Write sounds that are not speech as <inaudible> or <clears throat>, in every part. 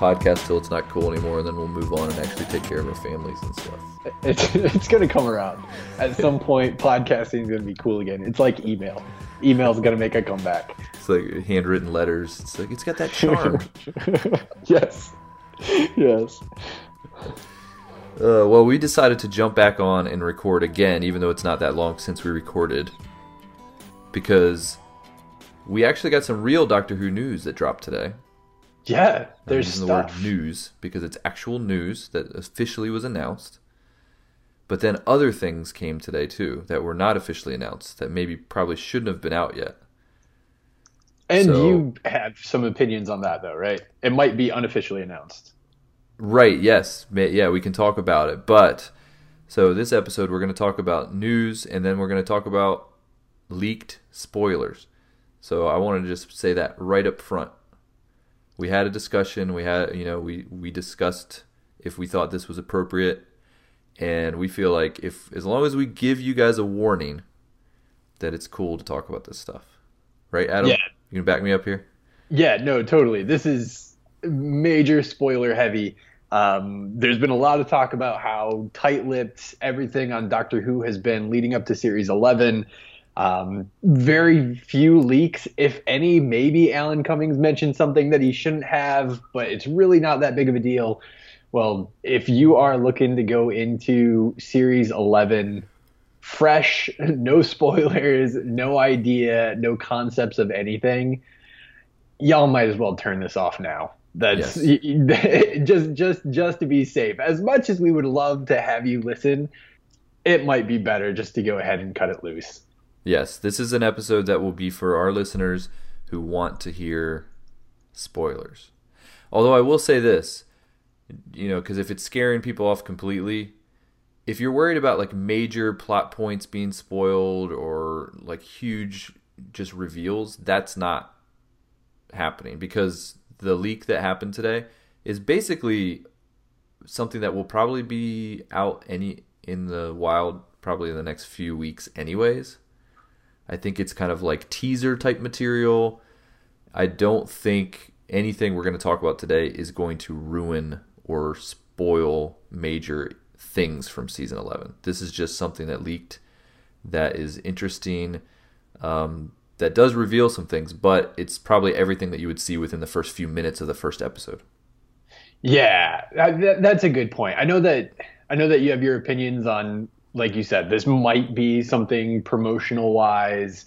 podcast till it's not cool anymore, and then we'll move on and actually take care of our families and stuff. It's, <laughs> it's going to come around. At some point, podcasting is going to be cool again. It's like email. Email is going to make a comeback. It's like handwritten letters. It's like it's got that charm. <laughs> yes. Yes. uh, well, we decided to jump back on and record again, even though it's not that long since we recorded, because we actually got some real Doctor Who news that dropped today. Yeah, I'm there's using stuff. the word news because it's actual news that officially was announced. But then other things came today too that were not officially announced that maybe probably shouldn't have been out yet. and so- you have some opinions on that, though, right? It might be unofficially announced. Right, yes. Yeah, we can talk about it. But so this episode we're going to talk about news and then we're going to talk about leaked spoilers. So I wanted to just say that right up front. We had a discussion, we had, you know, we we discussed if we thought this was appropriate and we feel like if as long as we give you guys a warning that it's cool to talk about this stuff. Right, Adam? Yeah. You can back me up here? Yeah, no, totally. This is major spoiler heavy. Um, there's been a lot of talk about how tight-lipped everything on Doctor Who has been leading up to Series 11. Um, very few leaks, if any. Maybe Alan Cummings mentioned something that he shouldn't have, but it's really not that big of a deal. Well, if you are looking to go into Series 11 fresh, <laughs> no spoilers, no idea, no concepts of anything, y'all might as well turn this off now. That's <laughs> just just just to be safe. As much as we would love to have you listen, it might be better just to go ahead and cut it loose. Yes, this is an episode that will be for our listeners who want to hear spoilers. Although I will say this, you know, because if it's scaring people off completely, if you're worried about like major plot points being spoiled or like huge just reveals, that's not happening because the leak that happened today is basically something that will probably be out any in the wild probably in the next few weeks anyways. I think it's kind of like teaser type material. I don't think anything we're going to talk about today is going to ruin or spoil major things from season 11. This is just something that leaked that is interesting, um, that does reveal some things, but it's probably everything that you would see within the first few minutes of the first episode. Yeah, that, that- that's a good point. I know that I know that you have your opinions on, like you said, this might be something promotional wise.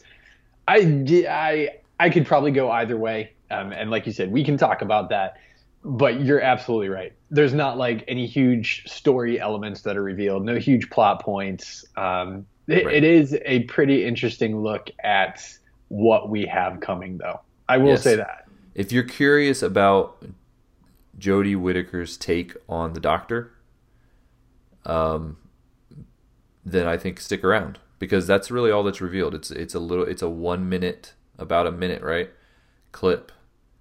I I I could probably go either way, um, and like you said, we can talk about that. But you're absolutely right. There's not like any huge story elements that are revealed, no huge plot points. Um, it, Right. it is a pretty interesting look at what we have coming, though. I will Yes. say that. If you're curious about Jodie Whittaker's take on the Doctor, um, then I think stick around because that's really all that's revealed. It's it's a little it's a one minute about a minute right clip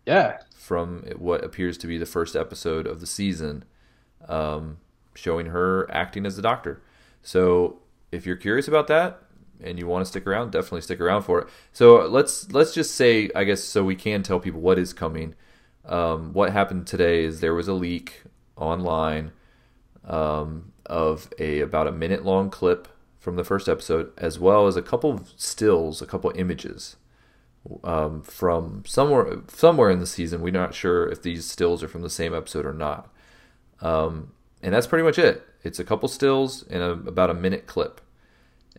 Yeah, from what appears to be the first episode of the season, um, showing her acting as the Doctor. So if you're curious about that and you want to stick around, definitely stick around for it. So let's let's just say, I guess, so we can tell people what is coming. Um, what happened today is there was a leak online um, of a about a minute long clip from the first episode, as well as a couple stills, a couple images um, from somewhere somewhere in the season. We're not sure if these stills are from the same episode or not. Um, and that's pretty much it. It's a couple stills and a, about a minute clip,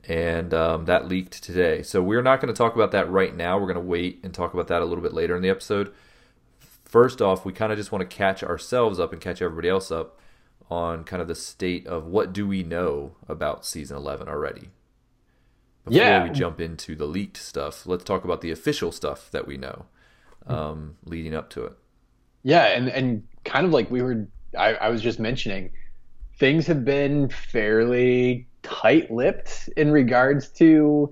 and um, that leaked today. So we're not going to talk about that right now. We're going to wait and talk about that a little bit later in the episode. First off, we kind of just want to catch ourselves up and catch everybody else up on kind of the state of what do we know about season 11 already? Before Yeah. we jump into the leaked stuff let's talk about the official stuff that we know um, leading up to it. Yeah, and and kind of like we were, I, I was just mentioning, things have been fairly tight-lipped in regards to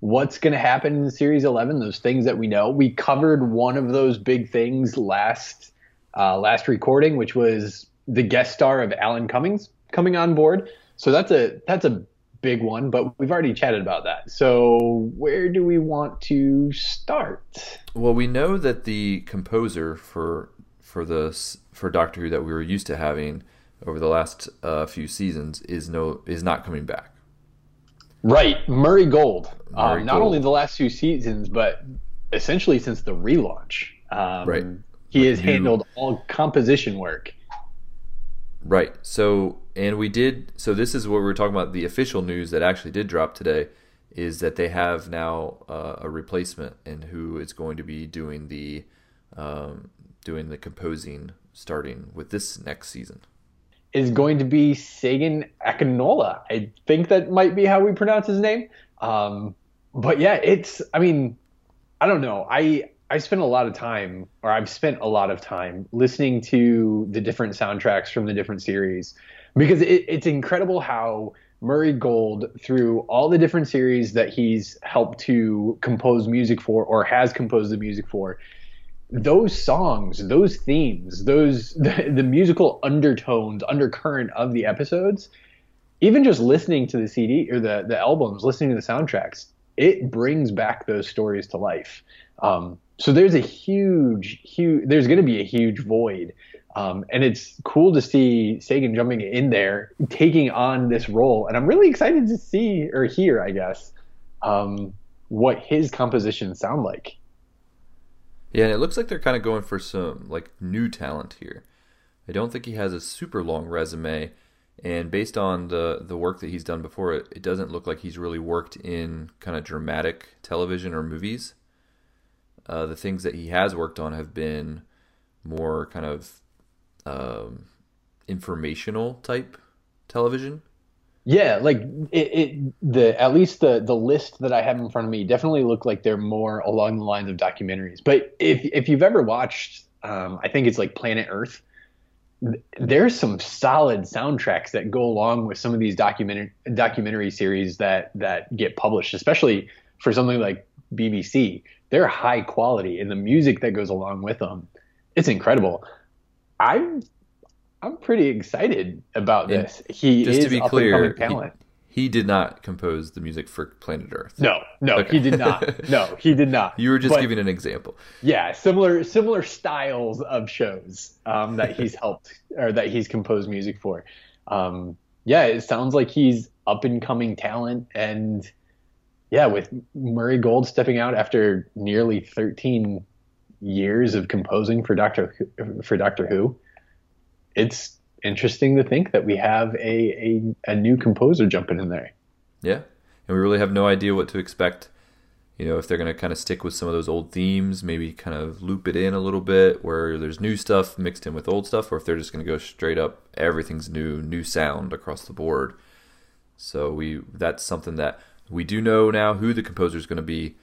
what's going to happen in series 11 those things that we know. We covered one of those big things last uh, last recording which was the guest star of alan cummings coming on board. So that's a that's a big one but we've already chatted about that. So where do we want to start? Well, we know that the composer for for the for Doctor Who that we were used to having over the last uh, few seasons is no is not coming back. right. Murray gold. Murray um, not Gold. only the last two seasons but essentially since the relaunch. Um, Right. he has handled all composition work Right. So, and we did. So this is what we were talking about. The official news that actually did drop today is that they have now uh, a replacement, and who is going to be doing the um, doing the composing starting with this next season. is going to be Segun Akinola. I think that might be how we pronounce his name. Um, but yeah, it's. I mean, I don't know. I I spent a lot of time, or I've spent a lot of time listening to the different soundtracks from the different series because it, it's incredible how Murray Gold, through all the different series that he's helped to compose music for or has composed the music for, those songs, those themes, those <laughs> the, the musical undertones, undercurrent of the episodes, even just listening to the CD or the the albums, listening to the soundtracks, it brings back those stories to life. Um, so there's a huge, huge, there's going to be a huge void. Um, and it's cool to see Segun jumping in there, taking on this role. And I'm really excited to see or hear, I guess, um, what his compositions sound like. Yeah, and it looks like they're kind of going for some like new talent here. I don't think he has a super long resume, and based on the the work that he's done before, it, it doesn't look like he's really worked in kind of dramatic television or movies. Uh, the things that he has worked on have been more kind of um, informational type television. Yeah, like it, it the at least the the list that I have in front of me definitely look like they're more along the lines of documentaries. But if if you've ever watched, um, I think it's like Planet Earth. There's some solid soundtracks that go along with some of these documentary documentary series that that get published, especially for something like BBC. They're high quality, and the music that goes along with them, it's incredible. I'm I'm pretty excited about And this. He Just is to be clear, he, talent. he did not compose the music for Planet Earth. No, no, Okay. he did not. No, he did not. <laughs> You were just But, giving an example. yeah, similar similar styles of shows um, that <laughs> he's helped or that he's composed music for. Um, yeah, it sounds like he's up and coming talent, and yeah, with Murray Gold stepping out after nearly 13 years of composing for Doctor for Doctor Who, it's interesting to think that we have a, a, a new composer jumping in there. Yeah, and we really have no idea what to expect. You know, if they're going to kind of stick with some of those old themes, maybe kind of loop it in a little bit where there's new stuff mixed in with old stuff, or if they're just going to go straight up, everything's new, new sound across the board. So we that's something that we do know now who the composer is going to be,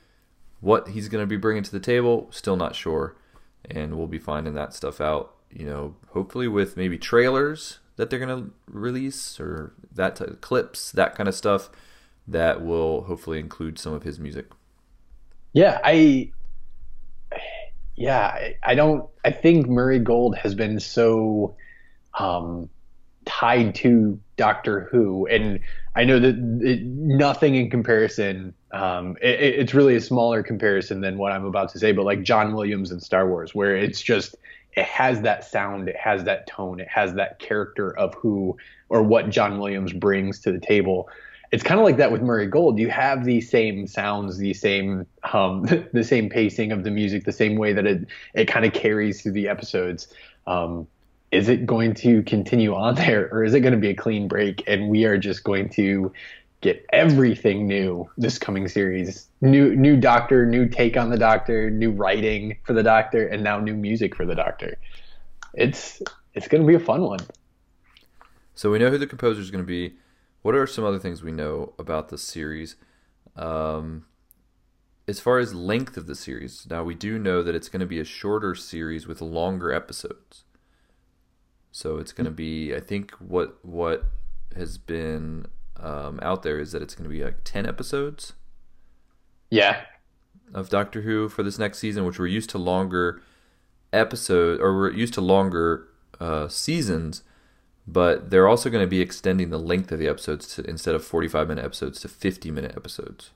what he's going to be bringing to the table. Still not sure, and we'll be finding that stuff out. You know, hopefully with maybe trailers that they're going to release or that type clips, that kind of stuff that will hopefully include some of his music. Yeah, I yeah, I, I don't I think Murray Gold has been so um tied to Doctor Who and I know that it, nothing in comparison um it, it- it's really a smaller comparison than what I'm about to say but like John Williams and Star Wars where it's just it has that sound it has that tone it has that character of who or what John Williams brings to the table it's kind of like that with Murray Gold. You have the same sounds, the same um, <laughs> the same pacing of the music, the same way that it it kind of carries through the episodes. Um, is it going to continue on <laughs> there, or is it going to be a clean break, and we are just going to get everything new this coming series? New new Doctor, new take on the Doctor, new writing for the Doctor, and now new music for the Doctor. It's it's going to be a fun one. So we know who the composer is going to be. What are some other things we know about the series? Um, as far as length of the series, now we do know that it's going to be a shorter series with longer episodes. So it's going to be, I think, what what has been um, out there is that it's going to be like ten episodes. Yeah. of Doctor Who for this next season, which we're used to longer episode or we're used to longer uh, seasons, but they're also going to be extending the length of the episodes to, instead of 45 minute episodes to 50 minute episodes.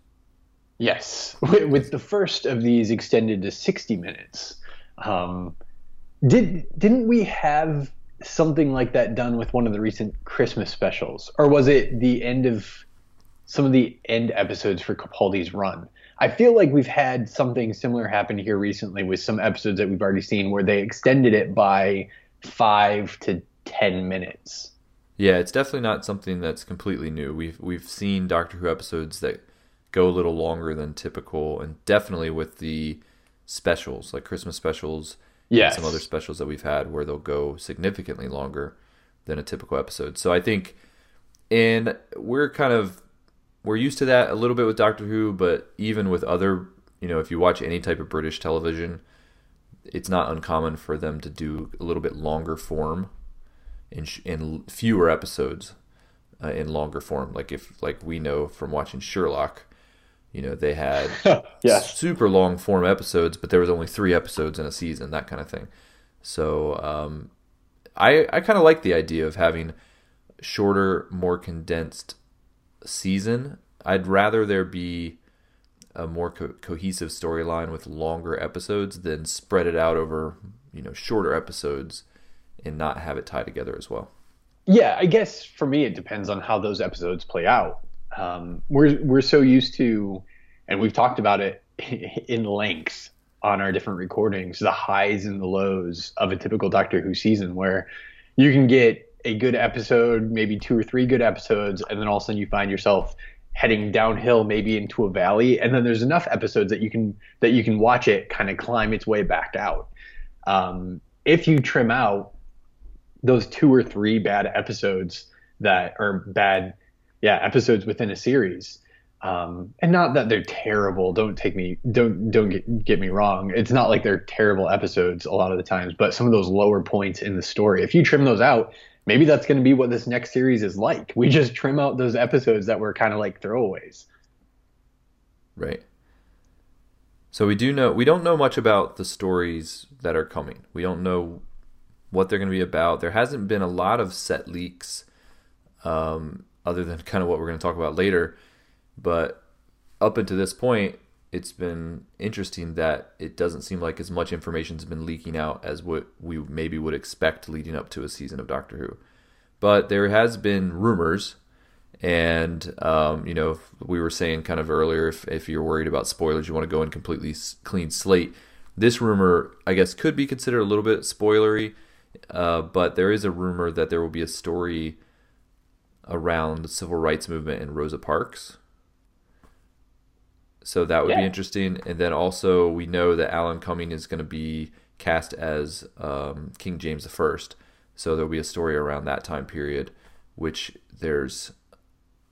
Yes, <laughs> with, with the first of these extended to 60 minutes. Um, did didn't we have something like that done with one of the recent Christmas specials, or was it the end of some of the end episodes for Capaldi's run? I feel like we've had something similar happen here recently with some episodes that we've already seen where they extended it by five to ten minutes. Yeah, it's definitely not something that's completely new. We've we've seen Doctor Who episodes that go a little longer than typical, and definitely with the specials like Christmas specials, Yes. and some other specials that we've had where they'll go significantly longer than a typical episode. So I think, and we're kind of we're used to that a little bit with Doctor Who, but even with other, you know, if you watch any type of British television, it's not uncommon for them to do a little bit longer form in sh- in fewer episodes uh, in longer form. Like if like we know from watching Sherlock, you know, they had <laughs> Yes. super long form episodes, but there was only three episodes in a season, that kind of thing. So um, I I kind of like the idea of having shorter, more condensed season. I'd rather there be a more co- cohesive storyline with longer episodes than spread it out over you know shorter episodes and not have it tie together as well. Yeah, I guess for me it depends on how those episodes play out. Um, we're we're so used to, and we've talked about it <laughs> in length on our different recordings, the highs and the lows of a typical Doctor Who season, where you can get a good episode, maybe two or three good episodes, and then all of a sudden you find yourself heading downhill, maybe into a valley, and then there's enough episodes that you can that you can watch it kind of climb its way back out. Um, if you trim out those two or three bad episodes that are bad yeah episodes within a series um, and not that they're terrible don't take me don't don't get, get me wrong it's not like they're terrible episodes a lot of the times but some of those lower points in the story if you trim those out maybe that's going to be what this next series is like we just trim out those episodes that were kind of like throwaways Right. So we do know we don't know much about the stories that are coming. We don't know what they're going to be about. There hasn't been a lot of set leaks, um, other than kind of what we're going to talk about later. But up until this point, it's been interesting that it doesn't seem like as much information's been leaking out as what we maybe would expect leading up to a season of Doctor Who. But there has been rumors and um, you know, we were saying kind of earlier, if, if you're worried about spoilers, you want to go in completely clean slate. This rumor, I guess, could be considered a little bit spoilery, uh, but there is a rumor that there will be a story around the civil rights movement and Rosa Parks. So that would be interesting. And then also, we know that Alan Cumming is going to be cast as um, King James I. So there'll be a story around that time period, which there's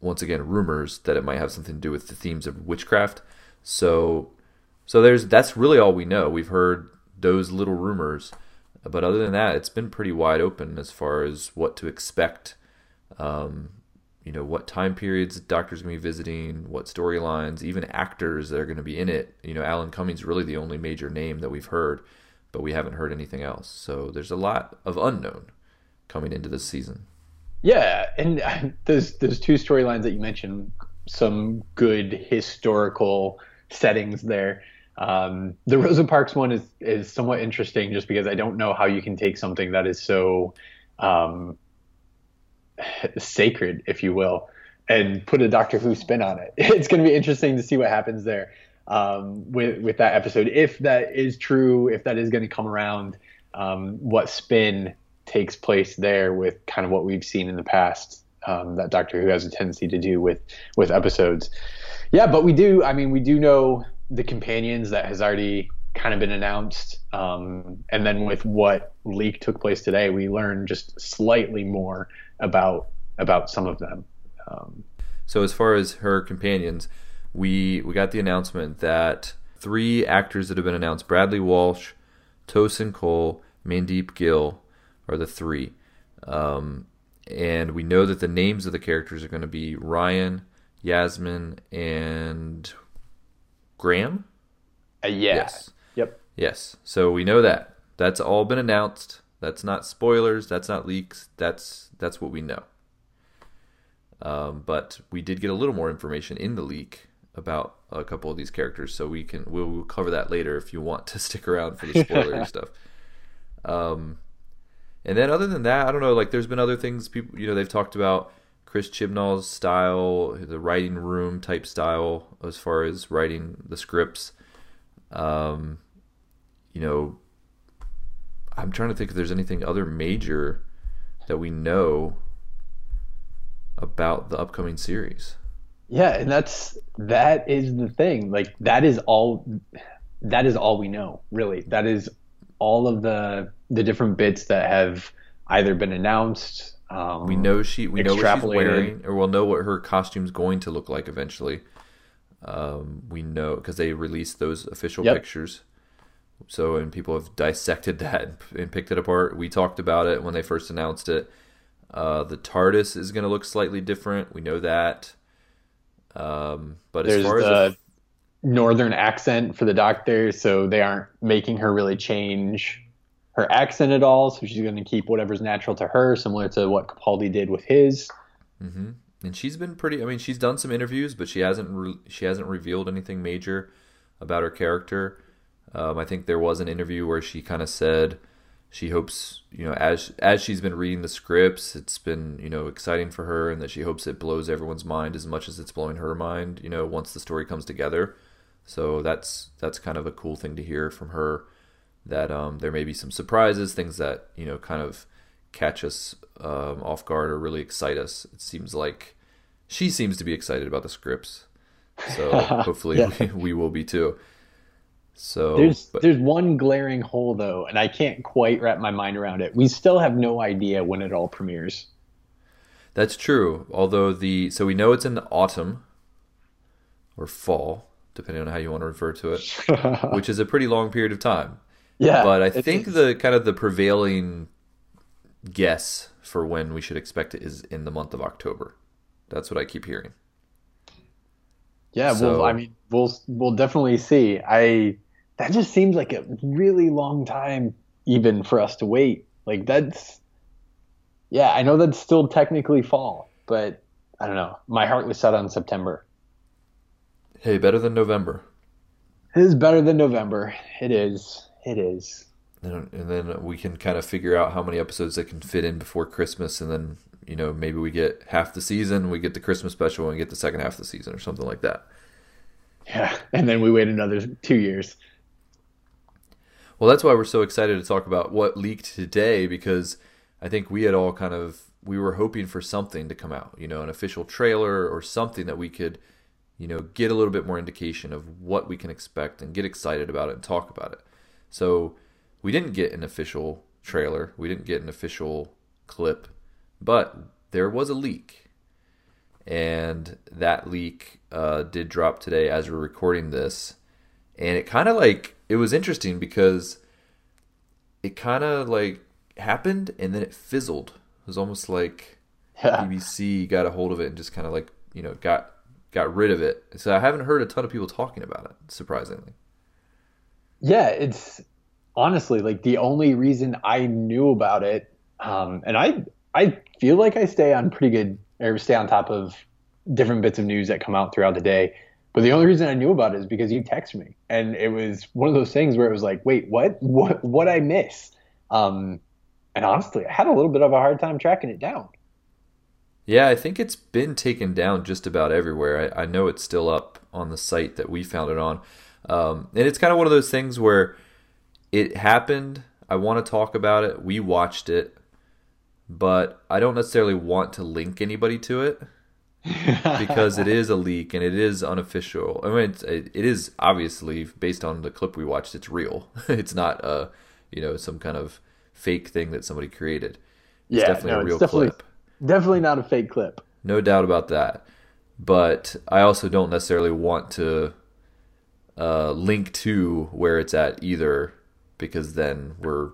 once again rumors that it might have something to do with the themes of witchcraft. So so there's that's really all we know. We've heard those little rumors, but other than that, it's been pretty wide open as far as what to expect. Um, you know what time periods doctors gonna be visiting, what storylines, even actors that are going to be in it. You know, Alan Cumming's really the only major name that we've heard, but we haven't heard anything else. So there's a lot of unknown coming into this season. Yeah, and <laughs> those those two storylines that you mentioned, some good historical settings there. Um, the Rosa Parks one is is somewhat interesting just because I don't know how you can take something that is so um, sacred, if you will, and put a Doctor Who spin on it. <laughs> It's going to be interesting to see what happens there um, with with that episode. If that is true, if that is going to come around, um, what spin takes place there with kind of what we've seen in the past um, that Doctor Who has a tendency to do with with episodes. Yeah, but we do. I mean, we do know the companions that has already kind of been announced, um, and then with what leak took place today, we learned just slightly more about about some of them. Um, So as far as her companions, we we got the announcement that three actors that have been announced: Bradley Walsh, Tosin Cole, Mandeep Gill are the three. Um, and we know that the names of the characters are going to be Ryan, Yasmin, and Graham. Uh, yeah. Yes. Yes. So we know that. That's all been announced. That's not spoilers. That's not leaks. That's that's what we know. Um, but we did get a little more information in the leak about a couple of these characters, so we can we'll, we'll cover that later if you want to <laughs> stick around for the spoiler <laughs> stuff. Um, and then other than that, I don't know. Like, there's been other things people you know they've talked about Chris Chibnall's style, the writing room type style as far as writing the scripts. Um, you know, I'm trying to think if there's anything other major that we know about the upcoming series. Yeah, and that's that is the thing. Like that is all that is all we know, really. That is all of the the different bits that have either been announced. Um, We know she we know what she's wearing, or we'll know what her costume's going to look like eventually. Um, we know because they released those official Yep. pictures. So and people have dissected <laughs> that and picked it apart. We talked about it when they first announced it. Uh, the TARDIS is going to look slightly different. We know that. Um, but as there's far as the northern accent for the doctor, so they aren't making her really change her accent at all. So she's going to keep whatever's natural to her, similar to what Capaldi did with his. and she's been pretty. I mean, she's done some interviews, but she hasn't re- she hasn't revealed anything major about her character. Um, I think there was an interview where she kind of said she hopes you know as as she's been reading the scripts, it's been you know exciting for her, and that she hopes it blows everyone's mind as much as it's blowing her mind. You know, once the story comes together. So that's that's kind of a cool thing to hear from her. That um, there may be some surprises, things that you know kind of catch us um, off guard or really excite us. It seems like she seems to be excited about the scripts, so <laughs> hopefully Yeah. we, we will be too. So There's but- there's one glaring hole though, and I can't quite wrap my mind around it. We still have no idea when it all premieres. that's true. Although the so we know it's in the autumn or fall, depending on how you want to refer to it, <laughs> which is a pretty long period of time. Yeah, but I think is. the kind of the prevailing guess for when we should expect it is in the month of October. That's what I keep hearing. Yeah, So- well, I mean, we'll we'll definitely see. I that just seems like a really long time, even for us to wait. Like that's, yeah, I know that's still technically fall, but I don't know. My heart was set on September. Hey, better than November. It is better than November. It is. It is. And and then we can kind of figure out how many episodes that can fit in before Christmas, and then you know maybe we get half the season, we get the Christmas special, and we get the second half of the season, or something like that. Yeah, and then we wait another two years. Well, that's why we're so excited to talk about what leaked today because I think we had all kind of we were hoping for something to come out, you know, an official trailer or something that we could, you know, get a little bit more indication of what we can expect and get excited about it and talk about it. So, we didn't get an official trailer, we didn't get an official clip, but there was a leak. And that leak uh, did drop today as we're recording this and it kind of like it was interesting because it kind of like happened and then it fizzled. It was almost like Yeah. BBC got a hold of it and just kind of like you know got got rid of it. So I haven't heard a ton of people talking about it. Surprisingly, Yeah, it's honestly like the only reason I knew about it, um, and I I feel like I stay on pretty good or stay on top of different bits of news that come out throughout the day. But the only reason I knew about it is because you texted me, and it was one of those things where it was like, wait, what, <laughs> what, what I miss? Um, and honestly, I had a little bit of a hard time tracking it down. yeah, I think it's been taken down just about everywhere. I, I know it's still up on the site that we found it on, um, and it's kind of one of those things where it happened. I want to talk about it. We watched it, but I don't necessarily want to link anybody to it. Because it <laughs> is a leak and it is unofficial. I mean, it's, it, it is obviously based on the clip we watched. It's real. <laughs> it's not uh you know some kind of fake thing that somebody created. It's Yeah, definitely no, a real definitely- clip. Definitely not a fake clip. No doubt about that. But I also don't necessarily want to uh, link to where it's at either, because then we're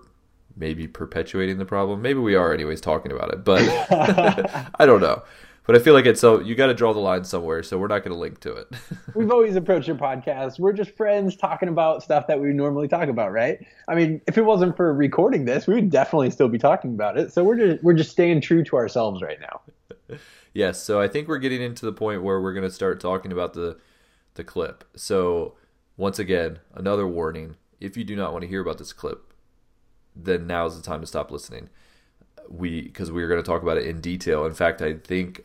maybe perpetuating the problem. Maybe we are, anyways, talking about it. But <laughs> I don't know. But I feel like it's so you got to draw the line somewhere, so we're not going to link to it. <laughs> We've always approached your podcast. We're just friends talking about stuff that we normally talk about, right? I mean, if it wasn't for recording this, we would definitely still be talking about it. So we're just we're just staying true to ourselves right now. <laughs> yes, so I think we're getting into the point where we're going to start talking about the the clip. So once again, another warning: if you do not want to hear about this clip, then now is the time to stop listening. We because we are going to talk about it in detail. In fact, I think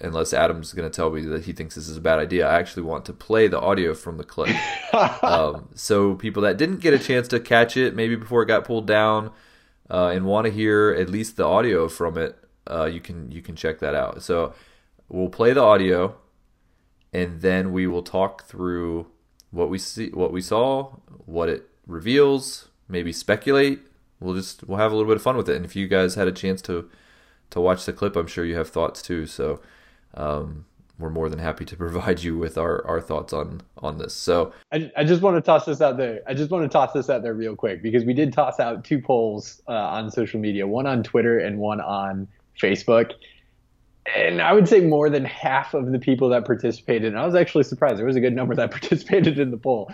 unless Adam's going to tell me that he thinks this is a bad idea, I actually want to play the audio from the clip. <laughs> um, so people that didn't get a chance to catch it, maybe before it got pulled down, uh, and want to hear at least the audio from it, uh, you can you can check that out. So we'll play the audio, and then we will talk through what we see, what we saw, what it reveals, maybe speculate. We'll just we'll have a little bit of fun with it. And if you guys had a chance to to watch the clip, I'm sure you have thoughts too. So um, we're more than happy to <laughs> provide you with our, our thoughts on on this. So I, I just want to toss this out there. I just want to toss this out there real quick because we did toss out two polls uh, on social media, one on Twitter and one on Facebook. And I would say more than half of the people that participated, and I was actually surprised, there was a good number that <laughs> participated in the poll.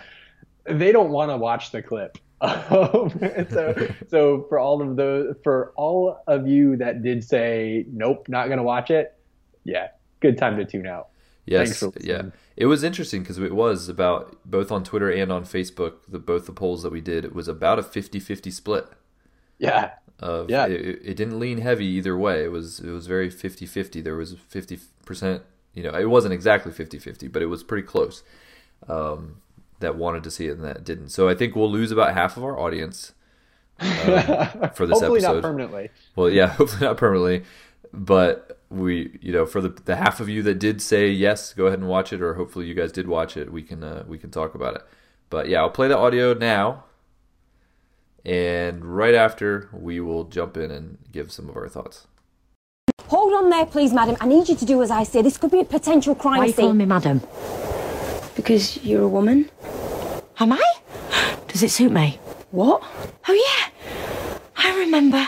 They don't want to watch the clip. <laughs> Um, so, so for all of those, for all of you that did say nope, not going to watch it, yeah, good time to tune out. Yes, yeah. It was interesting because it was about both on Twitter and on Facebook, the both the polls that we did, it was about a 50-50 split. Yeah. Of, yeah. It, it didn't lean heavy either way. It was it was very 50-50. There was 50%, you know, it wasn't exactly 50-50, but it was pretty close. Um, that wanted to see it and that didn't. So I think we'll lose about half of our audience um, <laughs> for this hopefully episode. not permanently. Well, yeah, <laughs> hopefully not permanently, but we, you know, for the the half of you that did say yes, go ahead and watch it, or hopefully you guys did watch it. We can uh, we can talk about it. But yeah, I'll play the audio now, and right after we will jump in and give some of our thoughts. Hold on there, please, madam. I need you to do as I say. This could be a potential crime Why are you scene. calling me madam? Because you're a woman? Am I? <gasps> Does it suit me? What? Oh, yeah. I remember.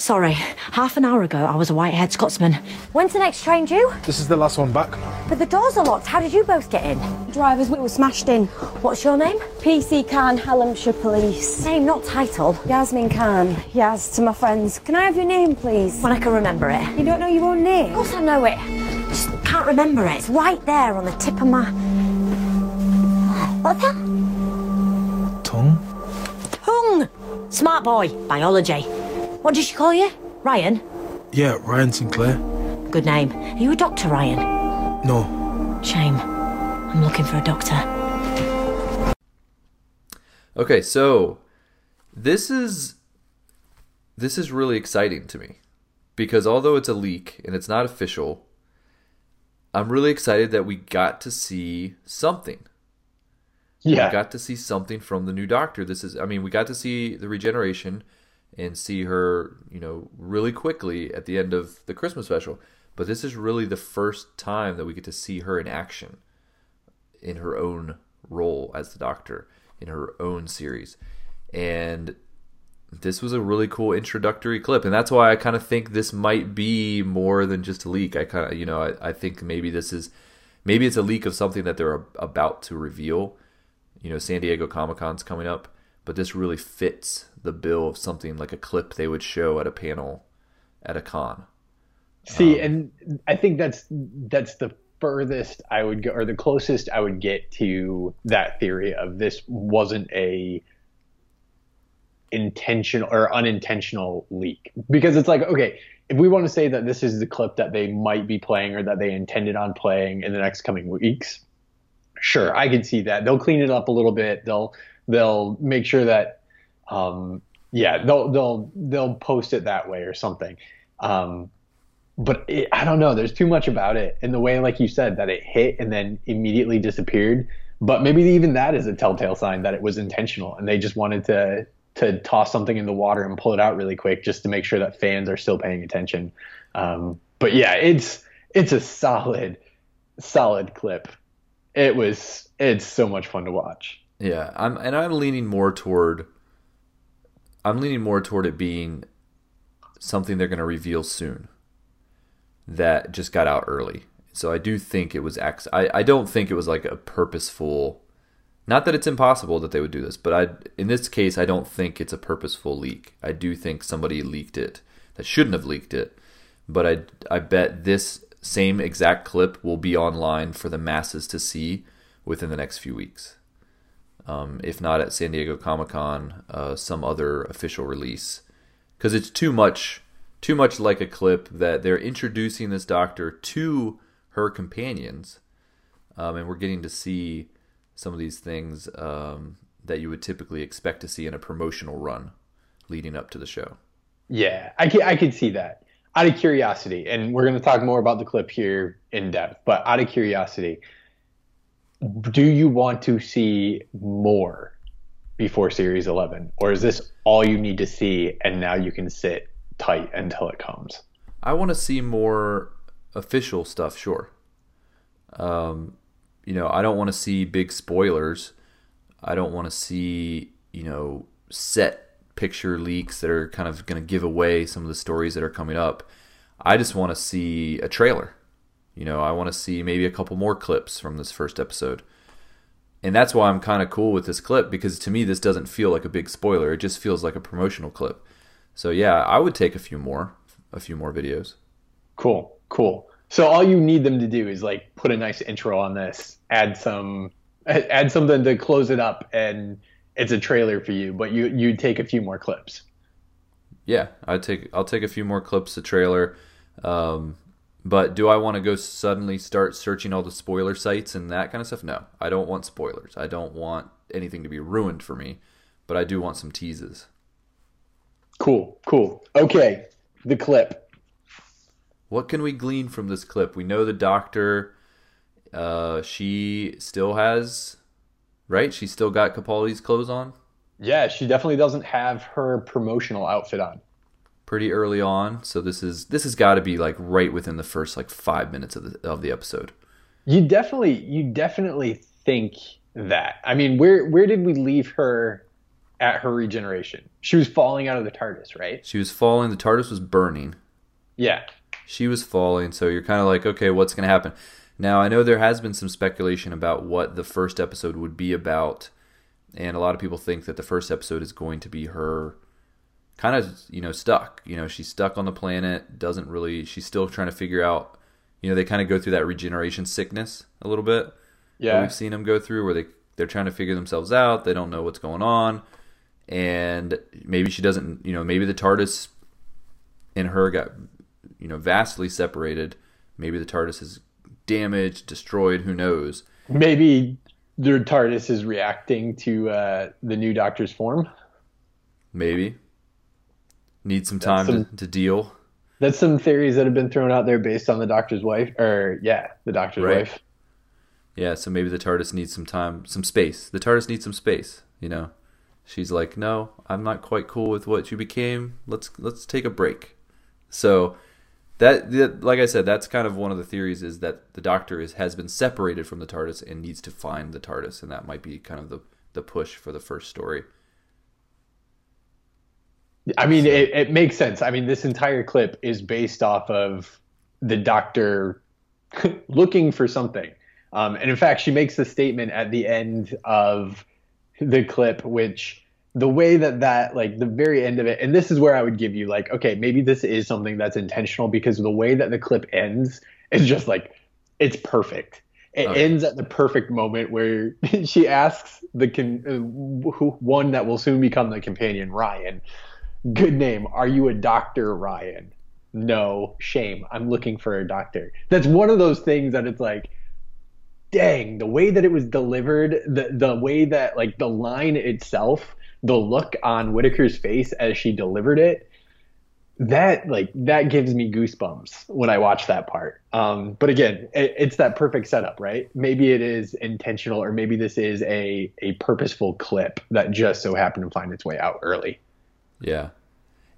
Sorry, half an hour ago I was a white-haired Scotsman. When's the next train due? This is the last one back. But the doors are locked. How did you both get in? Driver's we were smashed in. What's your name? PC Khan, Hallamshire Police. Name, not title. Yasmin Khan. Yas to my friends. Can I have your name, please? When I can remember it. You don't know your own name? Of course I know it. Just can't remember it. It's right there on the tip of my. What's that? Tongue? Tongue! Smart boy. Biology. What did she call you? Ryan? Yeah, Ryan Sinclair. Good name. Are you a doctor, Ryan? No. Shame. I'm looking for a doctor. Okay, so this is this is really exciting to me because although it's a leak and it's not official, I'm really excited that we got to see something. Yeah. We got to see something from the new doctor. This is I mean, we got to see the regeneration and see her, you know, really quickly at the end of the Christmas special. But this is really the first time that we get to see her in action in her own role as the doctor in her own series. And this was a really cool introductory clip. And that's why I kind of think this might be more than just a leak. I kind of, you know, I, I think maybe this is, maybe it's a leak of something that they're about to reveal. You know, San Diego Comic Con's coming up, but this really fits the bill of something like a clip they would show at a panel at a con. See, um, and I think that's that's the furthest I would go, or the closest I would get to that theory of this wasn't a intentional or unintentional leak. Because it's like okay if we want to say that this is the clip that they might be playing or that they intended on playing in the next coming weeks sure i can see that. They'll clean it up a little bit. They'll they'll make sure that um yeah they'll they'll they'll post it that way or something um but it, I don't know. There's too much about it, and the way, like you said, that it hit and then immediately disappeared. But maybe even that is a telltale sign that it was intentional, and they just wanted to to toss something in the water and pull it out really quick, just to make sure that fans are still paying attention. Um, but yeah, it's it's a solid, solid clip. It was it's so much fun to watch. Yeah, I'm and I'm leaning more toward I'm leaning more toward it being something they're going to reveal soon that just got out early. So I do think it was X. I, I don't think it was like a purposeful. Not that it's impossible that they would do this, but I in this case I don't think it's a purposeful leak. I do think somebody leaked it that shouldn't have leaked it. But I I bet this same exact clip will be online for the masses to see within the next few weeks. Um, if not at San Diego Comic Con, uh, some other official release, because it's too much, too much like a clip that they're introducing this doctor to her companions, um, and we're getting to see some of these things um, that you would typically expect to see in a promotional run leading up to the show. Yeah, I can I could see that. Out of curiosity, and we're going to talk more about the clip here in depth, but out of curiosity, do you want to see more before series 11 or is this all you need to see and now you can sit tight until it comes? I want to see more official stuff sure. Um, you know i don't want to see big spoilers. I don't want to see you know set picture leaks that are kind of going to give away some of the stories that are coming up. I just want to see a trailer you know, I want to see maybe a couple more clips from this first episode. And that's why I'm kind of cool with this clip because to me, this doesn't feel like a big spoiler. It just feels like a promotional clip. So yeah, I would take a few more, a few more videos. Cool, cool. So all you need them to do is like put a nice intro on this, add some, add something to close it up, and it's a trailer for you. But you you take a few more clips. Yeah, I take I'll take a few more clips, a trailer. Um, but do I want to go suddenly start searching all the spoiler sites and that kind of stuff? No, I don't want spoilers. I don't want anything to be ruined for me, but I do want some teases. Cool, cool. Okay, the clip. What can we glean from this clip? We know the doctor. Uh, she still has, right? She still got Capaldi's clothes on. Yeah, she definitely doesn't have her promotional outfit on pretty early on. So this is this has got to be like right within the first like five minutes of the of the episode. You definitely you definitely think that. I mean, where where did we leave her at her regeneration? She was falling out of the TARDIS, right? She was falling. The TARDIS was burning. Yeah. She was falling. So you're kind of like, okay, what's going to happen? Now I know there has been some speculation about what the first episode would be about, and a lot of people think that the first episode is going to be her kind of you know stuck. You know, she's stuck on the planet. Doesn't really. She's still trying to figure out. You know, they kind of go through that regeneration sickness a little bit. Yeah, we've seen them go through where they they're trying to figure themselves out. They don't know what's going on, and maybe she doesn't. You know, maybe the TARDIS and her got you know vastly separated. Maybe the TARDIS is damaged, destroyed. Who knows? Maybe the TARDIS is reacting to uh, the new Doctor's form. Maybe Need some time some, to, to deal. That's some theories that have been thrown out there based on the doctor's wife, or yeah, the doctor's right. wife. Yeah, so maybe the TARDIS needs some time, some space. The TARDIS needs some space. You know, she's like, no, I'm not quite cool with what you became. Let's let's take a break. So that, that like I said, that's kind of one of the theories is that the Doctor is has been separated from the TARDIS and needs to find the TARDIS, and that might be kind of the the push for the first story. I mean, it, it makes sense. I mean, this entire clip is based off of the doctor <laughs> looking for something. Um, and in fact, she makes the statement at the end of the clip, which the way that that, like the very end of it, and this is where I would give you, like, okay, maybe this is something that's intentional because the way that the clip ends is just like, it's perfect. It okay. ends at the perfect moment where <laughs> she asks the con- uh, who, one that will soon become the companion, Ryan, Good name. Are you a doctor, Ryan? No, shame. I'm looking for a doctor. That's one of those things that it's like, dang, the way that it was delivered, the the way that like the line itself, the look on Whittaker's face as she delivered it, that like that gives me goosebumps when I watch that part. Um, but again, it, it's that perfect setup, right? Maybe it is intentional, or maybe this is a a purposeful clip that just so happened to find its way out early. Yeah.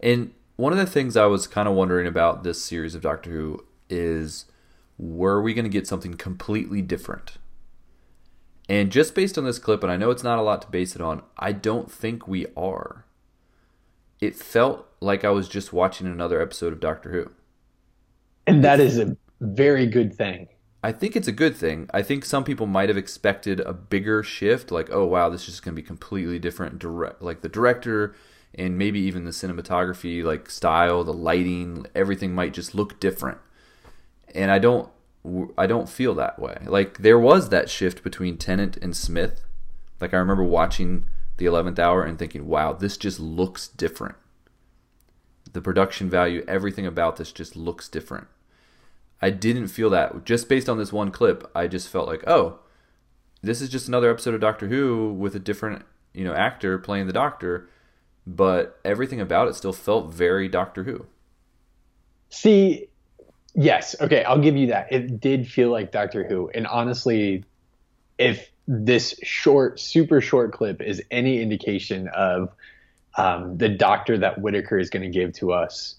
And one of the things I was kind of wondering about this series of Doctor Who is were we going to get something completely different? And just based on this clip, and I know it's not a lot to base it on, I don't think we are. It felt like I was just watching another episode of Doctor Who. and that is a very good thing. I think it's a good thing. I think some people might have expected a bigger shift, like, oh wow, this is just going to be completely different. Direct, like the director and maybe even the cinematography, like style, the lighting, everything might just look different. And I don't, I don't feel that way. Like there was that shift between Tennant and Smith. Like I remember watching the Eleventh Hour and thinking, wow, this just looks different. The production value, everything about this just looks different. I didn't feel that just based on this one clip. I just felt like, oh, this is just another episode of Doctor Who with a different, you know, actor playing the Doctor, but everything about it still felt very Doctor Who. See, yes, okay, I'll give you that. It did feel like Doctor Who, and honestly, if this short, super short clip is any indication of um, the Doctor that Whittaker is going to give to us,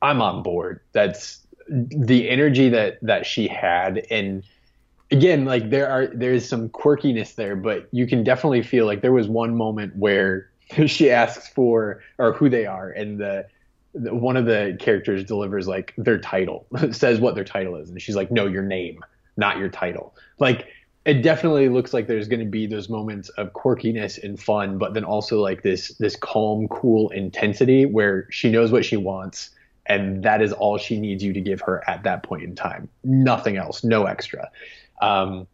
I'm on board. That's the energy that that she had and again like there are there's some quirkiness there but you can definitely feel like there was one moment where she asks for or who they are and the, the one of the characters delivers like their title <laughs> says what their title is and she's like no your name not your title like it definitely looks like there's going to be those moments of quirkiness and fun but then also like this this calm cool intensity where she knows what she wants and that is all she needs you to give her at that point in time. Nothing else, no extra. Um,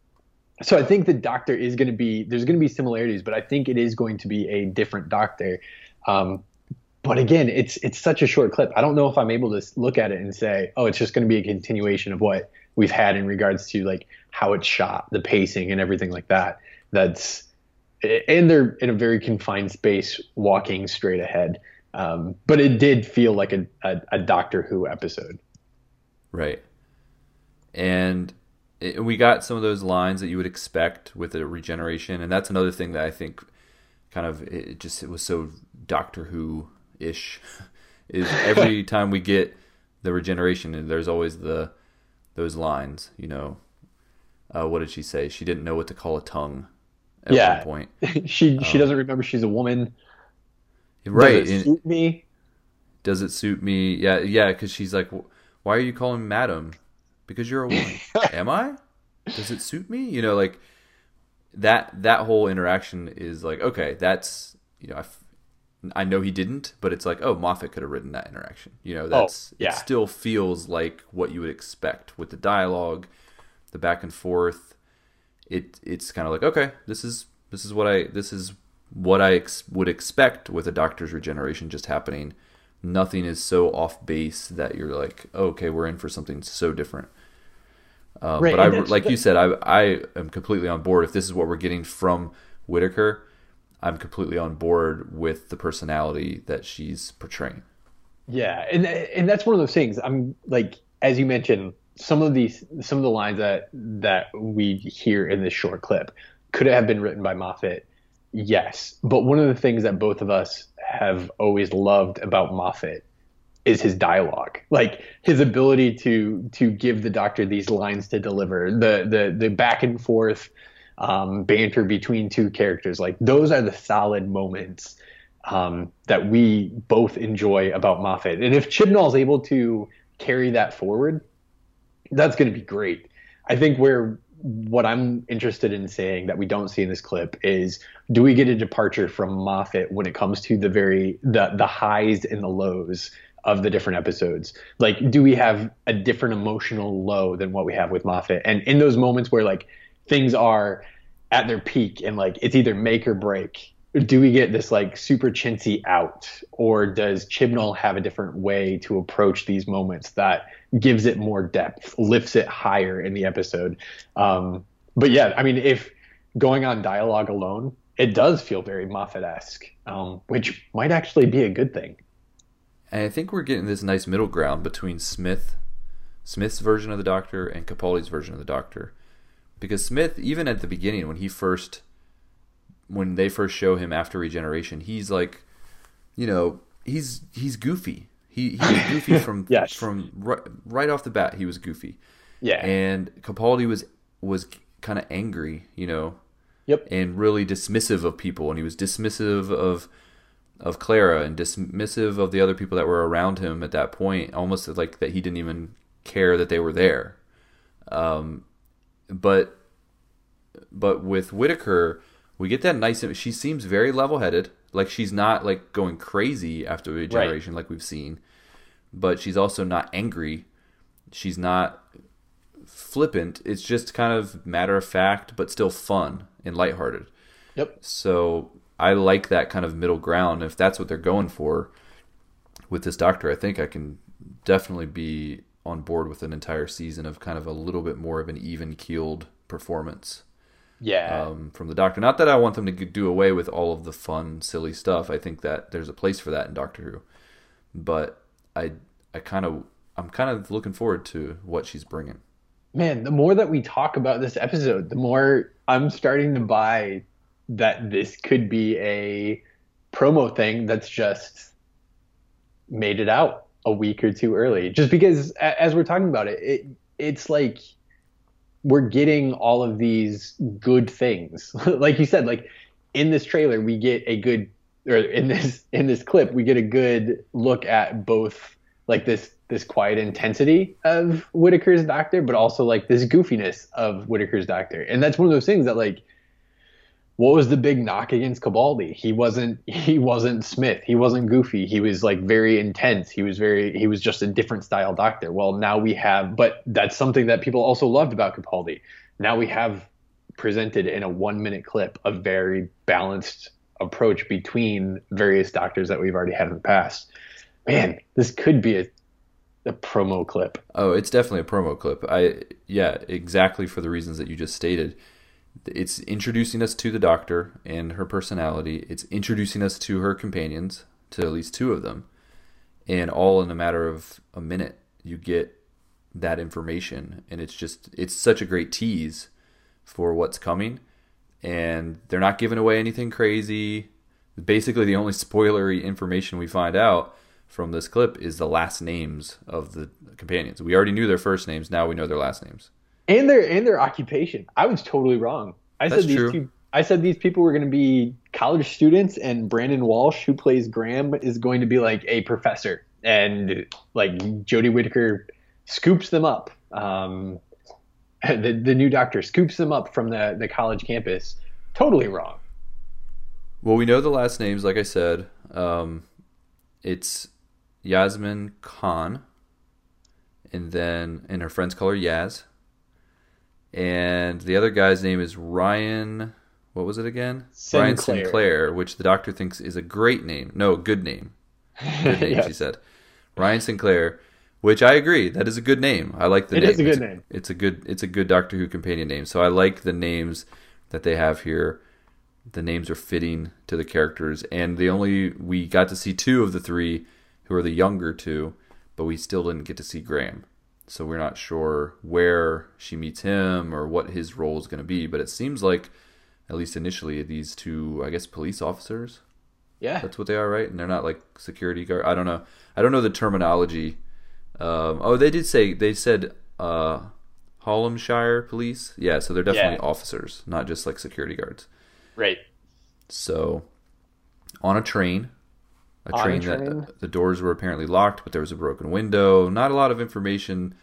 so I think the doctor is going to be there's going to be similarities, but I think it is going to be a different doctor. Um, but again, it's it's such a short clip. I don't know if I'm able to look at it and say, oh, it's just going to be a continuation of what we've had in regards to like how it's shot, the pacing, and everything like that. That's and they're in a very confined space, walking straight ahead. Um, but it did feel like a, a, a Doctor Who episode. Right. And it, we got some of those lines that you would expect with a regeneration. And that's another thing that I think kind of it just it was so Doctor Who ish <laughs> is every <laughs> time we get the regeneration and there's always the those lines, you know. Uh, what did she say? She didn't know what to call a tongue at yeah. one point. <laughs> she she um, doesn't remember she's a woman. Right. Does it suit me? Does it suit me? Yeah, yeah. Because she's like, "Why are you calling madam? Because you're a woman. <laughs> Am I? Does it suit me? You know, like that. That whole interaction is like, okay, that's you know, I, I know he didn't, but it's like, oh, Moffat could have written that interaction. You know, oh, that's oh, yeah. it. Still feels like what you would expect with the dialogue, the back and forth. It it's kind of like, okay, this is this is what I this is what I ex- would expect with a doctor's regeneration just happening. Nothing is so off base that you're like, oh, okay, we're in for something so different. Um, right, but I, like you said, I I am completely on board. If this is what we're getting from Whittaker, I'm completely on board with the personality that she's portraying. Yeah, and and that's one of those things. I'm like, as you mentioned, some of these some of the lines that that we hear in this short clip could have been written by Moffat Yes, but one of the things that both of us have always loved about Moffat is his dialogue, like his ability to to give the Doctor these lines to deliver, the the the back and forth um, banter between two characters. Like those are the solid moments um, that we both enjoy about Moffat. And if Chibnall is able to carry that forward, that's going to be great. I think where what I'm interested in saying that we don't see in this clip is do we get a departure from Moffat when it comes to the very the the highs and the lows of the different episodes? Like do we have a different emotional low than what we have with Moffat? And in those moments where like things are at their peak and like it's either make or break, do we get this like super chintzy out or does Chibnall have a different way to approach these moments that gives it more depth, lifts it higher in the episode. Um, but yeah, I mean, if going on dialogue alone, it does feel very Moffat-esque, um, which might actually be a good thing. And I think we're getting this nice middle ground between Smith, Smith's version of the Doctor, and Capaldi's version of the Doctor, because Smith, even at the beginning when he first, when they first show him after regeneration, he's like, you know, he's he's goofy he he was <laughs> goofy from yes. from right, right off the bat. He was goofy. Yeah. And Capaldi was was kind of angry, you know. Yep. And really dismissive of people, and he was dismissive of of Clara and dismissive of the other people that were around him at that point, almost like that he didn't even care that they were there. Um, but but with Whittaker, we get that nice. She seems very level-headed. Like she's not like going crazy after regeneration, like we've seen. But she's also not angry. She's not flippant. It's just kind of matter of fact, but still fun and lighthearted. Yep. So I like that kind of middle ground. If that's what they're going for with this doctor, I think I can definitely be on board with an entire season of kind of a little bit more of an even keeled performance Yeah. um, from the Doctor. Not that I want them to do away with all of the fun, silly stuff. I think that there's a place for that in Doctor Who, but I, I kind of, I'm kind of looking forward to what she's bringing. Man, the more that we talk about this episode, the more I'm starting to buy that this could be a promo thing that's just made it out a week or two early. Just because, as we're talking about it, it it's like we're getting all of these good things. <laughs> like you said, like in this trailer, we get a good, or in this <laughs> in this clip, we get a good look at both like this this quiet intensity of Whittaker's doctor, but also like this goofiness of Whittaker's doctor. And that's one of those things that like what was the big knock against Capaldi? He wasn't he wasn't Smith. He wasn't goofy. He was like very intense. He was very he was just a different style doctor. Well, now we have but that's something that people also loved about Capaldi. Now we have presented in a 1 minute clip a very balanced approach between various doctors that we've already had in the past. Man, this could be a a promo clip. Oh, it's definitely a promo clip. I yeah, exactly for the reasons that you just stated. It's introducing us to the Doctor and her personality. It's introducing us to her companions, to at least two of them, and all in a matter of a minute, you get that information, and it's just it's such a great tease for what's coming, and they're not giving away anything crazy. Basically, the only spoilery information we find out from this clip is the last names of the companions. We already knew their first names. Now we know their last names. And their and their occupation. I was totally wrong. I That's said these true. two. I said these people were going to be college students, and Brandon Walsh, who plays Graham, is going to be like a professor, and like Jodie Whittaker scoops them up. Um, <laughs> the the new doctor scoops them up from the the college campus. Totally wrong. Well, we know the last names, like I said. Um, it's Yasmin Khan, and then and her friends call her Yaz. And the other guy's name is Ryan. What was it again? Ryan Sinclair. Sinclair, which the doctor thinks is a great name. No, good name. Good <laughs> name, she said. Ryan Sinclair, which I agree, that is a good name. I like the It name. is a good It's name. It's a good it's a good Doctor Who companion name. So I like the names that they have here. The names are fitting to the characters, and the only we got to see two of the three, who are the younger two, but we still didn't get to see Graham. So we're not sure where she meets him or what his role is going to be. But it seems like, at least initially, these two, I guess, police officers. Yeah. That's what they are, right? And they're not like security guard. I don't know. I don't know the terminology. Um, oh, they did say they said uh, Hallamshire police. Yeah, so they're definitely Yeah. officers, not just like security guards. Right. So, on a train, a train, train. that the doors were apparently locked, but there was a broken window. Not a lot of information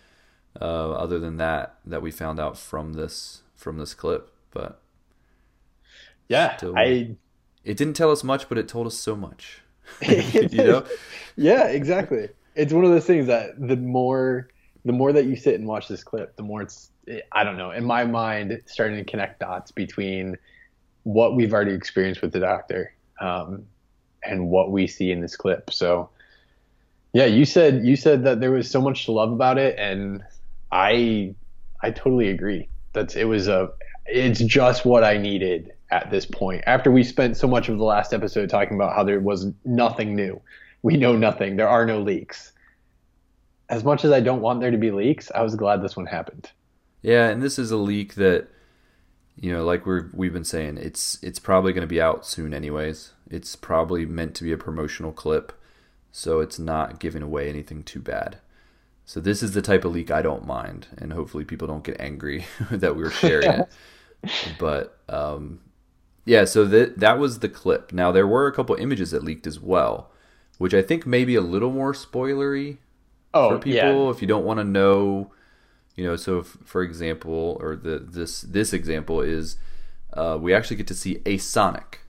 uh, other than that that we found out from this from this clip, but Yeah. Still- I. it didn't tell us much, but it told us so much. <laughs> <laughs> you know, Yeah, exactly. It's one of those things that the more the more that you sit and watch this clip, the more it's I don't know, in my mind starting to connect dots between what we've already experienced with the doctor um, and what we see in this clip. So yeah, you said you said that there was so much to love about it and I I totally agree. That's it was a it's just what I needed at this point. After we spent so much of the last episode talking about how there was nothing new. We know nothing. There are no leaks. As much as I don't want there to be leaks, I was glad this one happened. Yeah, and this is a leak that you know, like we're we've been saying, it's it's probably going to be out soon anyways. It's probably meant to be a promotional clip, so it's not giving away anything too bad. So this is the type of leak I don't mind, and hopefully people don't get angry <laughs> that we were sharing it. <laughs> But um, Yeah, so that that was the clip. Now there were a couple images that leaked as well, which I think may be a little more spoilery Oh, for people if you don't want to know. You know, so if, for example, or the this this example is, uh, we actually get to see a Sonic.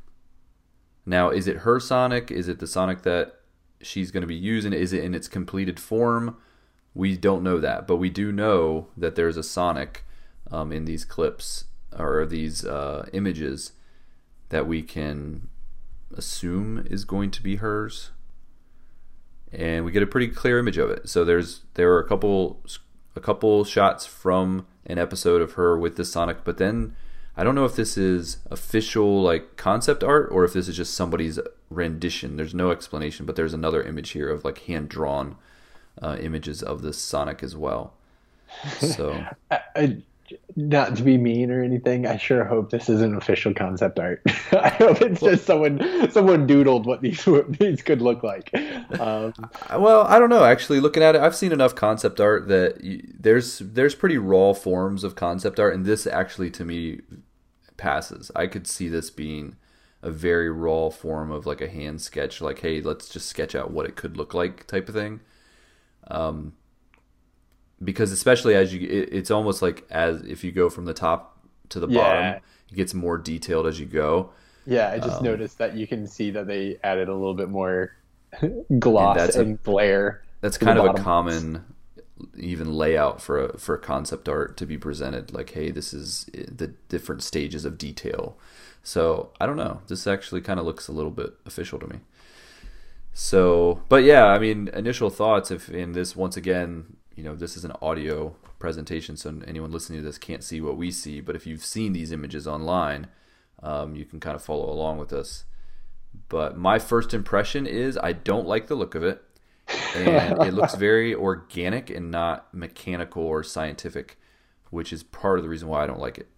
Now, is it her Sonic? Is it the Sonic that she's going to be using? Is it in its completed form? We don't know that, but we do know that there's a Sonic um, in these clips or these uh, images that we can assume is going to be hers and we get a pretty clear image of it so there's there are a couple a couple shots from an episode of her with the sonic but then i don't know if this is official like concept art or if this is just somebody's rendition. There's no explanation but there's another image here of like hand drawn uh, images of the sonic as well. <laughs> So I, I, not to be mean or anything, I sure hope this isn't official concept art. <laughs> I hope it's just someone someone doodled what these what <laughs> these could look like. Um, Well, I don't know. Actually, looking at it, I've seen enough concept art that y there's there's pretty raw forms of concept art, and this actually to me passes. I could see this being a very raw form of like a hand sketch, like hey, let's just sketch out what it could look like type of thing. Um, because especially as you, it, it's almost like as if you go from the top to the Yeah. bottom, it gets more detailed as you go. yeah, I just Um, noticed that you can see that they added a little bit more <laughs> gloss And and, that's a- glare. That's kind of a common even layout for a for a concept art to be presented like hey this is the different stages of detail so i don't know this actually kind of looks a little bit official to me so but yeah i mean initial thoughts if in this once again you know this is an audio presentation so anyone listening to this can't see what we see but if you've seen these images online um, you can kind of follow along with us but my first impression is i don't like the look of it and it looks <laughs> very organic and not mechanical or scientific, which is part of the reason why I don't like it.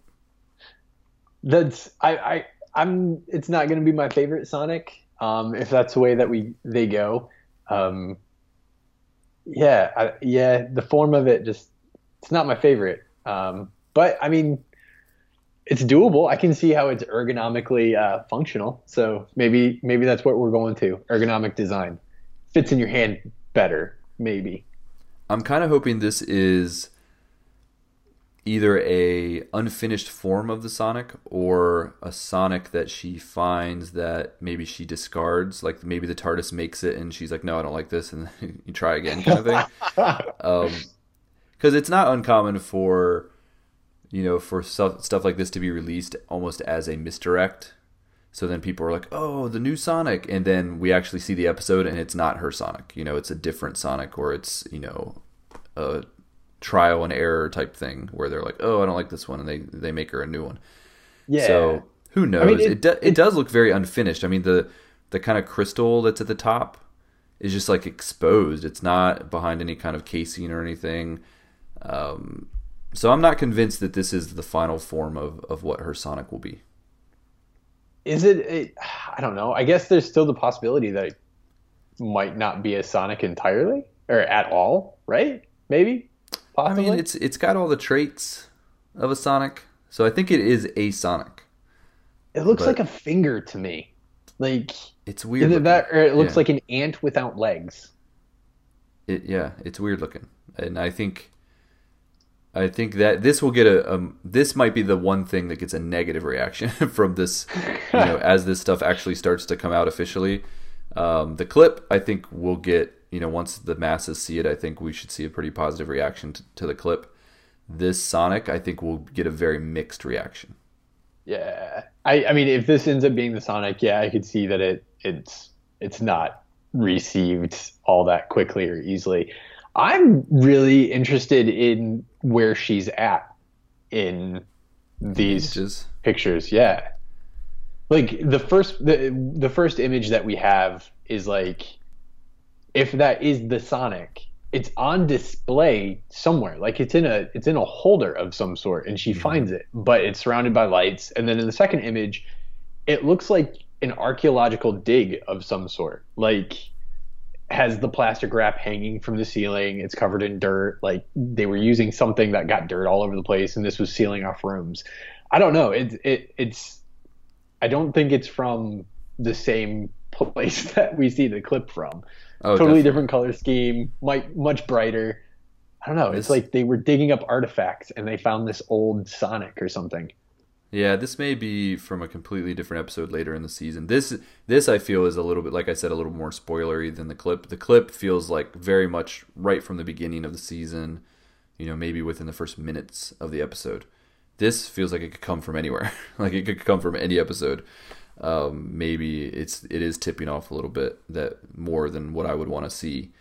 That's I, I I'm it's not going to be my favorite Sonic. Um, if that's the way that we they go. Um, yeah, I, yeah, the form of it just it's not my favorite. Um, but I mean, it's doable. I can see how it's ergonomically uh, functional. So maybe maybe that's what we're going to ergonomic design fits in your hand better. Maybe. I'm kind of hoping this is either a unfinished form of the Sonic or a Sonic that she finds that maybe she discards. Like maybe the TARDIS makes it and she's like, "No, I don't like this," and then <laughs> you try again, kind of thing. <laughs> um, because it's not uncommon for you know for stuff stuff like this to be released almost as a misdirect. So then people are like, "Oh, the new Sonic," and then we actually see the episode and it's not her Sonic. You know, it's a different Sonic, or it's you know a trial and error type thing where they're like, "Oh, I don't like this one," and they they make her a new one. Yeah. So who knows? mean, it it- do, it, it- does look very unfinished. I mean the the kind of crystal that's at the top is just like exposed. It's not behind any kind of casing or anything. Um, so I'm not convinced that this is the final form of, of what her Sonic will be. is it, it i don't know i guess there's still the possibility that it might not be a sonic entirely or at all right maybe I mean, it's it's got all the traits of a Sonic, so I think it is a Sonic. it looks but- like a finger to me like It's weird. either looking. that or it looks Yeah. like an ant without legs It yeah, it's weird looking, and I think, I think that this will get a um, this might be the one thing that gets a negative reaction <laughs> from this, you know, <laughs> as this stuff actually starts to come out officially. Um, the clip I think will get you know once the masses see it, I think we should see a pretty positive reaction to, to the clip. This Sonic, I think, will get a very mixed reaction. yeah i i mean if this ends up being the sonic yeah i could see that it it's it's not received all that quickly or easily i'm really interested in where she's at in these Just pictures yeah like the first the, the first image that we have is like if that is the sonic it's on display somewhere. Like it's in a it's in a holder of some sort and she mm-hmm. finds it but it's surrounded by lights. And then in the second image it looks like an archaeological dig of some sort. Like has the plastic wrap hanging from the ceiling. It's covered in dirt. Like they were using something that got dirt all over the place and this was sealing off rooms. I don't know. It, it it's I don't think it's from the same place <laughs> that we see the clip from. Oh, totally definitely. different color scheme, might much brighter. I don't know. It's This- like they were digging up artifacts and they found this old Sonic or something. Yeah, this may be from a completely different episode later in the season. This this I feel is a little bit like I said a little more spoilery than the clip. The clip feels like very much right from the beginning of the season, you know, maybe within the first minutes of the episode. This feels like it could come from anywhere. <laughs> like it could come from any episode. Um, maybe it's it is tipping off a little bit that more than what I would want to see.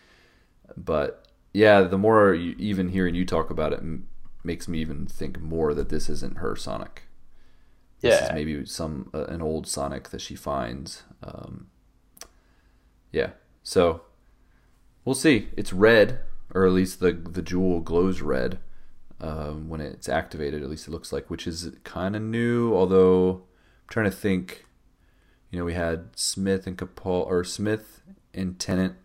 But yeah, the more you, even hearing you talk about it m- makes me even think more that this isn't her Sonic this is Yeah. maybe some uh, an old Sonic that she finds. Um, yeah, so we'll see. It's red, or at least the the jewel glows red um, when it's activated. At least it looks like, which is kind of new. Although I'm trying to think. You know, we had Smith and Capal or Smith and Tennant.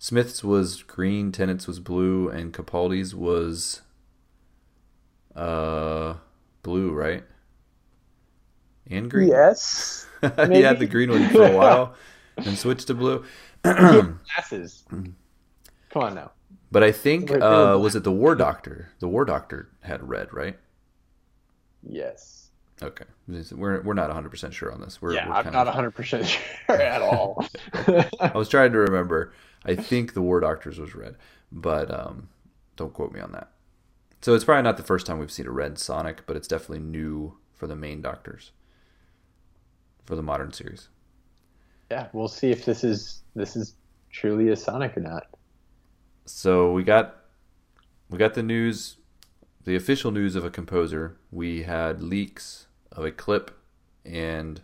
Smith's was green, Tennant's was blue, and Capaldi's was uh blue, right? And green. Yes. <laughs> he had the green one for a <laughs> while and switched to blue. Glasses. <clears throat> Come on now. But I think uh, was it the War Doctor? The War Doctor had red, right? Yes. Okay, we're we're not 100 percent sure on this. We're, yeah, we're I'm not of- 100% <laughs> sure at all. I was trying to remember. I think the War Doctor's was red, but um, don't quote me on that. So it's probably not the first time we've seen a red Sonic, but it's definitely new for the main Doctors for the modern series. yeah, we'll see if this is this is truly a Sonic or not. So we got we got the news, the official news of a composer. We had leaks of a clip and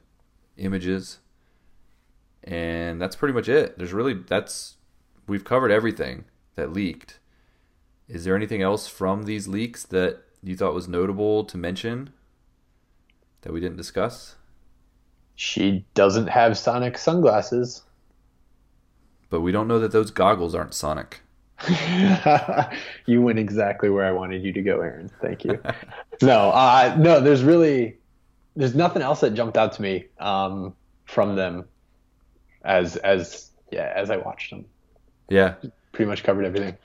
images, and that's pretty much it. There's really that's we've covered everything that leaked. Is there anything else from these leaks that you thought was notable to mention that we didn't discuss? She doesn't have Sonic sunglasses. But we don't know that those goggles aren't Sonic. <laughs> you went exactly where I wanted you to go, Aaron. Thank you. <laughs> no, uh, no, there's really there's nothing else that jumped out to me um, from them as as yeah as I watched them. Yeah, Pretty much covered everything.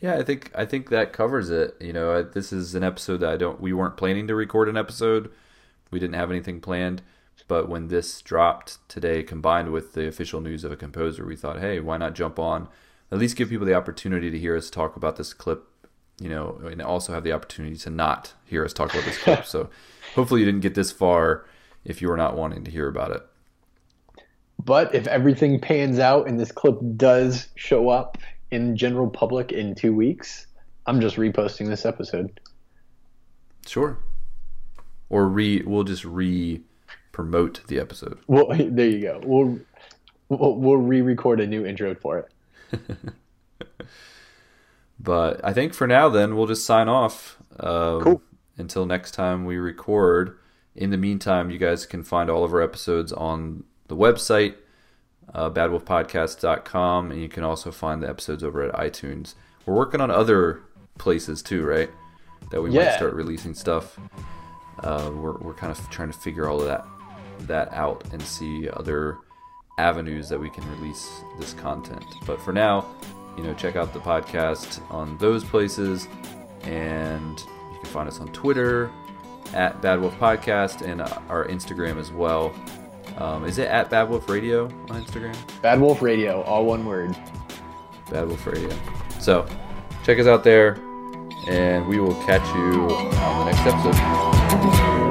Yeah, I think I think that covers it. You know, this is an episode that I don't. We weren't planning to record an episode. We didn't have anything planned. But when this dropped today, combined with the official news of a composer, we thought, hey, why not jump on? At least give people the opportunity to hear us talk about this clip. You know, and also have the opportunity to not hear us talk about this clip. so, hopefully, you didn't get this far if you were not wanting to hear about it. But if everything pans out and this clip does show up in general public in two weeks, I'm just reposting this episode. Sure. Or re, we'll just re promote the episode. Well, <laughs> there you go. We'll we'll, we'll re-record a new intro for it. <laughs> But I think for now, then we'll just sign off. Um, Cool. Until next time we record. In the meantime, you guys can find all of our episodes on the website, uh, badwolfpodcast.com, and you can also find the episodes over at iTunes. We're working on other places too, right? That we might start releasing stuff. Uh, we're, we're kind of trying to figure all of that that out and see other avenues that we can release this content. But for now, you know, check out the podcast on those places, and you can find us on Twitter at Bad Wolf Podcast and uh, our Instagram as well. Um, is it at Bad Wolf Radio on Instagram? Bad Wolf Radio, all one word. Bad Wolf Radio. So check us out there, and we will catch you on the next episode.